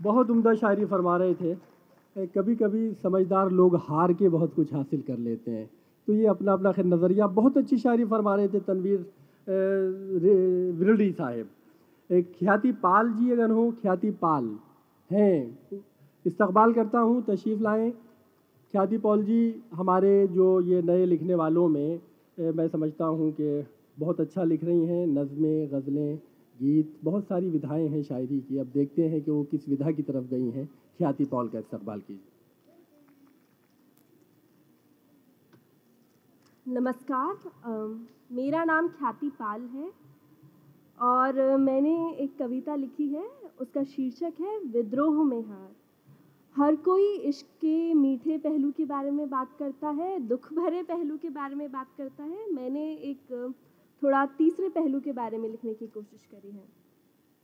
बहुत उम्दा शायरी फरमा रहे थे। कभी कभी समझदार लोग हार के बहुत कुछ हासिल कर लेते हैं। तो ये अपना अपना खैर नज़रिया, बहुत अच्छी शायरी फरमा रहे थे तनवीर विरडी साहब। ख्याति पाल जी अगर हो, ख्याति पाल हैं। इस्तकबाल करता हूँ, तशरीफ़ लाएँ। ख्याति पॉल जी, हमारे जो ये नए लिखने वालों में मैं समझता हूँ कि बहुत अच्छा लिख रही हैं, नज़में, गज़लें गीत बहुत सारी विधाएँ हैं शायरी की। अब देखते हैं कि वो किस विधा की तरफ़ गई हैं। ख्याति पॉल का इस्तकबाल कीजिए। नमस्कार आ, मेरा नाम ख्याति पाल है और मैंने एक कविता लिखी है। उसका शीर्षक है विद्रोह में हार। हर कोई इश्क के मीठे पहलू के बारे में बात करता है दुख भरे पहलू के बारे में बात करता है। मैंने एक थोड़ा तीसरे पहलू के बारे में लिखने की कोशिश करी है।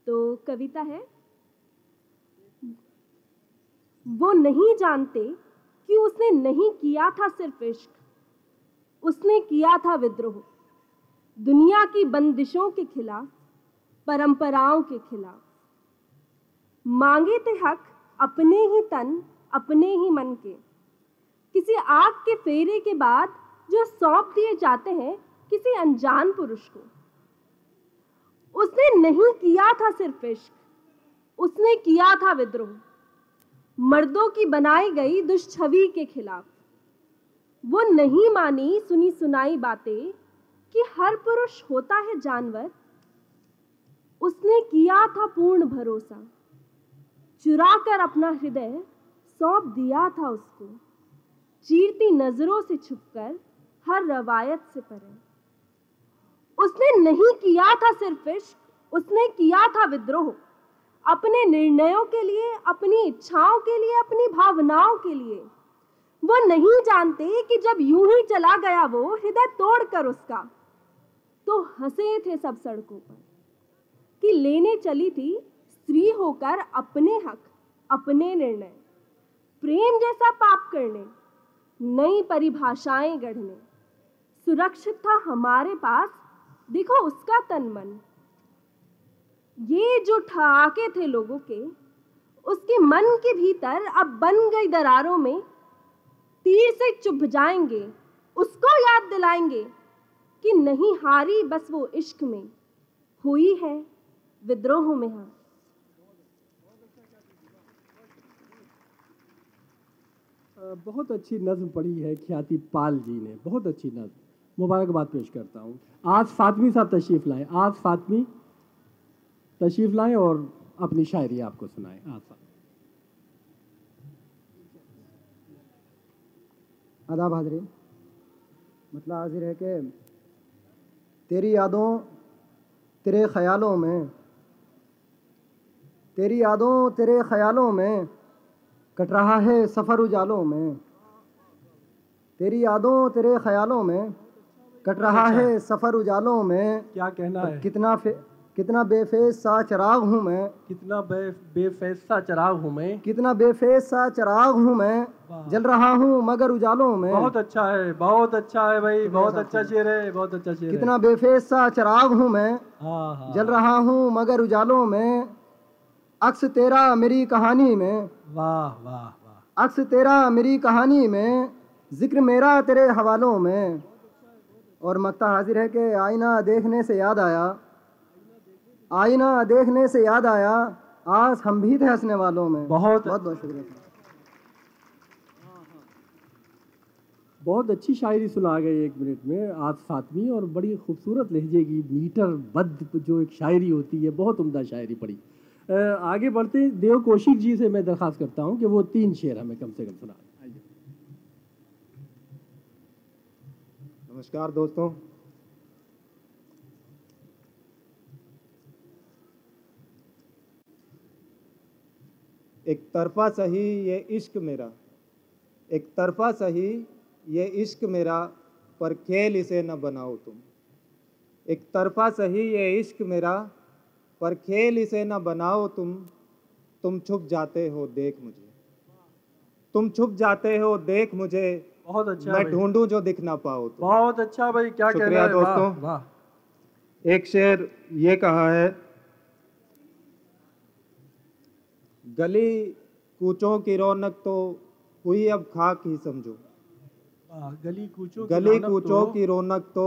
तो कविता है, वो नहीं जानते कि उसने नहीं किया था सिर्फ़ इश्क, उसने किया था विद्रोह। दुनिया की बंदिशों के खिलाफ, परंपराओं के खिलाफ। मांगे थे हक अपने ही तन, अपने ही मन के। किसी आग के फेरे के बाद जो सौंप दिए जाते हैं किसी अनजान पुरुष को। उसने नहीं किया था सिर्फ़ इश्क, उसने किया था विद्रोह। मर्दों की बनाई गई दुष्छवि के खिलाफ। वो नहीं मानी सुनी सुनाई बातें कि हर पुरुष होता है जानवर। उसने किया था पूर्ण भरोसा। चुरा कर अपना हृदय सौंप दिया था उसको। चीरती नज़रों से छुपकर हर रवायत से परे। उसने नहीं किया था सिर्फ़ इश्क, उसने किया था विद्रोह। अपने निर्णयों के लिए, अपनी इच्छाओं के लिए, अपनी भावनाओं के लिए। वो नहीं जानते कि जब यूँ ही चला गया वो हृदय तोड़कर उसका। तो हंसे थे सब सड़कों पर कि लेने चली थी स्त्री होकर अपने हक, अपने निर्णय। प्रेम जैसा पाप करने, नई परिभाषाएँ गढ़ने। सुरक्षित था हमारे पास देखो उसका तन मन ये जो ठहाके थे लोगों के, उसके मन के भीतर अब बन गई दरारों में तीर से चुभ जाएँगे, उसको याद दिलाएँगे कि नहीं हारी बस वो इश्क में, हुई है विद्रोह में हाँ। बहुत अच्छी नज्म पढ़ी है ख्याति पाल जी ने, बहुत अच्छी नज्म। मुबारकबाद पेश करता हूँ। आज फातमी साहब तशरीफ़ लाए। आज फातमी तशरीफ़ लाएँ और अपनी शायरी आपको सुनाएँ। आज आदाब हाजरी मतलब हाजिर है कि तेरी यादों, तेरे ख्यालों में, तेरी यादों, तेरे ख्यालों में कट रहा है सफ़र उजालों में, तेरी यादों, तेरे ख्यालों में कट रहा अच्छा। है सफ़र उजालों में। क्या कहना है? कितना कितना बेफेस सा चराग हूँ मैं। कितना बे बेफेस सा चराग हूँ मैं। कितना बेफेस सा चराग हूँ मैं। जल रहा हूँ मगर उजालों में। बहुत अच्छा है बहुत अच्छा है भाई बहुत अच्छा शेर है बहुत अच्छा शेर कितना बेफेस सा चराग हूँ मैं। हाँ, हाँ। जल रहा हूँ मगर उजालों में। अक्स तेरा मेरी कहानी में। वाह वाह वाह। अक्स तेरा मेरी कहानी में। ज़िक्र मेरा तेरे हवालों में। और मकता हाजिर है कि आईना देखने से याद आया। आईना देखने से याद आया आज हम भी थे हंसने वालों में। बहुत बहुत बहुत शुक्रिया। बहुत अच्छी शायरी सुना गई एक मिनट में आज फातमी और बड़ी खूबसूरत लहजे की मीटर बद जो एक शायरी होती है बहुत उम्दा शायरी पड़ी आगे बढ़ते देव कौशिक जी से मैं दरख्वास्त करता हूँ कि वो तीन शेर हमें कम से कम सुना नमस्कार दोस्तों। एक तरफा सही ये इश्क मेरा, एक तरफा सही ये इश्क मेरा, पर खेल इसे न बनाओ तुम। एक तरफा सही ये इश्क मेरा, पर खेल इसे न बनाओ तुम तुम छुप जाते हो देख मुझे। तुम छुप जाते हो देख मुझे बहुत अच्छा मैं ढूंढूं जो दिख ना पाओ तुम बहुत अच्छा भाई क्या कह रहे हैं? दोस्तों। वाह। एक शेर ये कहा है गली कूचों की रौनक तो हुई अब खाक ही समझो। गली कूचों गली कूचों तो- की रौनक तो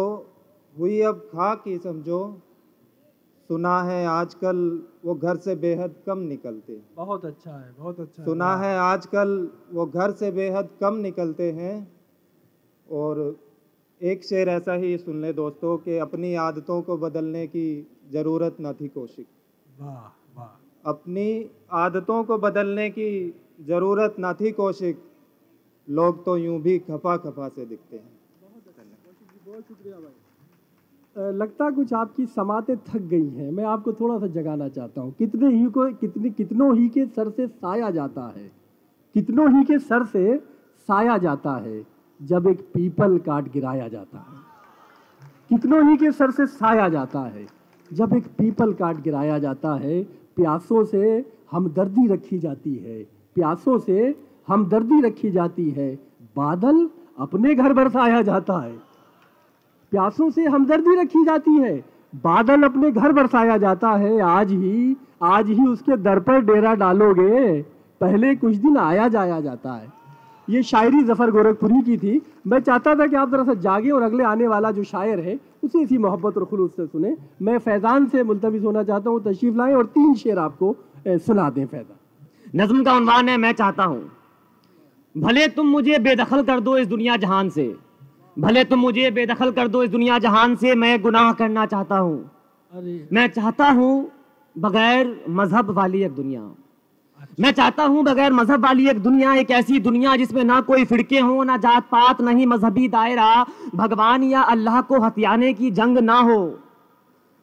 हुई अब खाक ही समझो। सुना है आजकल वो घर से बेहद कम निकलते हैं। बहुत अच्छा है बहुत अच्छा सुना है। आजकल वो घर से बेहद कम निकलते हैं और एक शेर ऐसा ही सुन ले दोस्तों कि अपनी आदतों को बदलने की ज़रूरत न थी कोशिश वाह वाह। अपनी आदतों को बदलने की ज़रूरत न थी कोशिश लोग तो यूँ भी खफा खफा से दिखते हैं। अ, लगता कुछ आपकी समातें थक गई हैं। मैं आपको थोड़ा सा जगाना चाहता हूँ। कितने ही को, कितने, कितनों ही के सर से साया जाता है? कितनों ही के सर से साया जाता है, जब एक पीपल काट गिराया जाता है? कितनों ही के सर से साया जाता है, जब एक पीपल काट गिराया जाता है? प्यासों से हमदर्दी रखी जाती है, प्यासों से हमदर्दी रखी जाती है। बादल अपने घर बरसाया जाता है। प्यासों से हमदर्दी रखी जाती है। बादल अपने घर बरसाया जाता है। आज ही आज ही उसके दर पर डेरा डालोगे। पहले कुछ दिन आया जाया जाता है। ये शायरी ज़फ़र गोरखपुरी की थी। मैं चाहता था कि आप जरा सा जागे और अगले आने वाला जो शायर है, उसे इसी मोहब्बत और खुलूस से सुने। मैं फैजान से मुलतविस होना चाहता हूँ, तशरीफ़ लाएँ और तीन शेर आपको सुना दें फैजान। नज्म का उन्वान है, मैं चाहता हूँ। भले तुम मुझे बेदखल कर दो इस दुनिया जहान से भले तुम मुझे बेदखल कर दो इस दुनिया जहान से मैं गुनाह करना चाहता हूँ। मैं चाहता हूँ बगैर मज़हब वाली एक दुनिया। मैं चाहता हूँ बगैर मज़हब वाली एक दुनिया एक ऐसी दुनिया जिसमें ना कोई फिरके हो ना जात पात ना ही मजहबी दायरा भगवान या अल्लाह को हथियाने की जंग ना हो।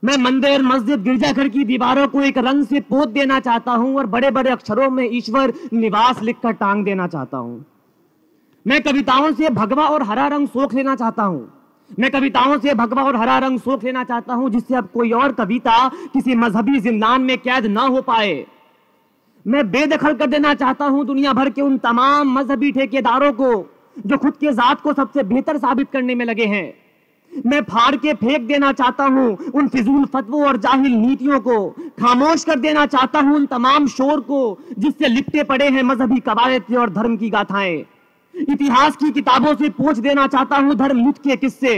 मैं मंदिर मस्जिद गिरजाघर की दीवारों को एक रंग से पोत देना चाहता हूँ और बड़े बड़े अक्षरों में ईश्वर निवास लिखकर टांग देना चाहता हूँ। मैं कविताओं से भगवा और हरा रंग सोख लेना चाहता हूँ। मैं कविताओं से भगवा और हरा रंग सोख लेना चाहता हूँ, जिससे अब कोई और कविता किसी मजहबी जिंदान में कैद ना हो पाए। मैं बेदखल कर देना चाहता हूँ दुनिया भर के उन तमाम मजहबी ठेकेदारों को, जो खुद के जात को सबसे बेहतर साबित करने में लगे हैं। मैं फाड़ के फेंक देना चाहता हूँ उन फिजूल फतवों और जाहिल नीतियों को, खामोश कर देना चाहता हूँ उन तमाम शोर को, जिससे लिपटे पड़े हैं मजहबी कवायद और धर्म की गाथाएँ। इतिहास की किताबों से पूछ देना चाहता हूँ धर्म युद्ध के किस्से?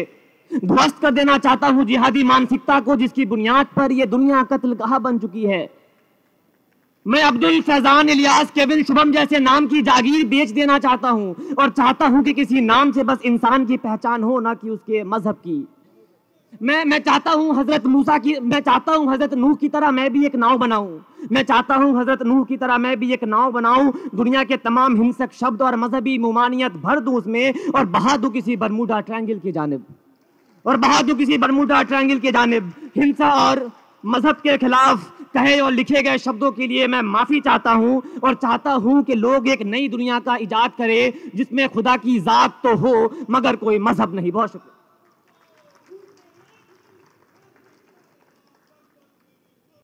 ध्वस्त कर देना चाहता हूँ, जिहादी मानसिकता को, जिसकी बुनियाद पर यह दुनिया कत्ल कहा बन चुकी है। मैं अब्दुल फैजान इलियास केविन शुभम जैसे नाम की जागीर बेच देना चाहता हूँ और चाहता हूँ कि किसी नाम से बस इंसान की पहचान हो, ना कि उसके मज़हब की। मैं मैं चाहता हूँ हज़रत मूसा की, मैं चाहता हूँ हज़रत नूह की तरह मैं भी एक नाव बनाऊँ। मैं चाहता हूँ हज़रत नूह की तरह मैं भी एक नाव बनाऊँ, दुनिया के तमाम हिंसक शब्द और मजहबी मुमानियत भर दूँ उसमें और बहा दूँ किसी बरमूडा ट्रायंगल की जानब। और बहा दूँ किसी बरमूडा ट्रायंगल की जानब। हिंसा और मज़हब के खिलाफ कहे और लिखे गए शब्दों के लिए मैं माफ़ी चाहता हूँ और चाहता हूँ कि लोग एक नई दुनिया का इजाद करें, जिसमें खुदा की जात तो हो, मगर कोई मज़हब नहीं, बहुत शुक्रिया।